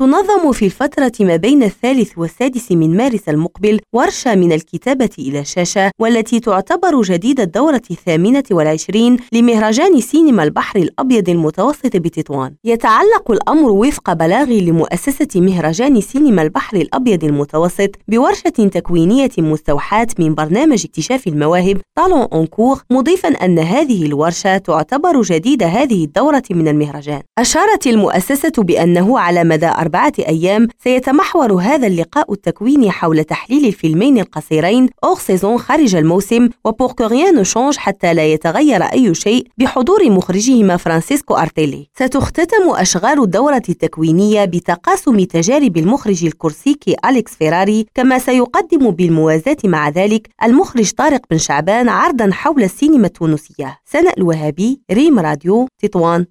تنظم في الفترة ما بين الثالث والسادس من مارس المقبل ورشة من الكتابة إلى الشاشة والتي تعتبر جديد الدورة الثامنة والعشرين لمهرجان سينما البحر الأبيض المتوسط بتطوان. يتعلق الأمر وفق بلاغ لمؤسسة مهرجان سينما البحر الأبيض المتوسط بورشة تكوينية مستوحاة من برنامج اكتشاف المواهب Talents en court مضيفا أن هذه الورشة تعتبر جديد هذه الدورة من المهرجان. أشارت المؤسسة بأنه على مدى أربعة أيام سيتمحور هذا اللقاء التكويني حول تحليل الفيلمين القصيرين Hors saison خارج الموسم و Pour change حتى لا يتغير أي شيء بحضور مخرجهما فرانسيسكو أرتيلي. ستختتم أشغال الدورة التكوينية بتقاسم تجارب المخرج الكورسيكي أليكس فيراري كما سيقدم بالموازاة مع ذلك المخرج طارق بن شعبان عرضا حول السينما التونسية. سناء الوهابي ريم راديو تطوان.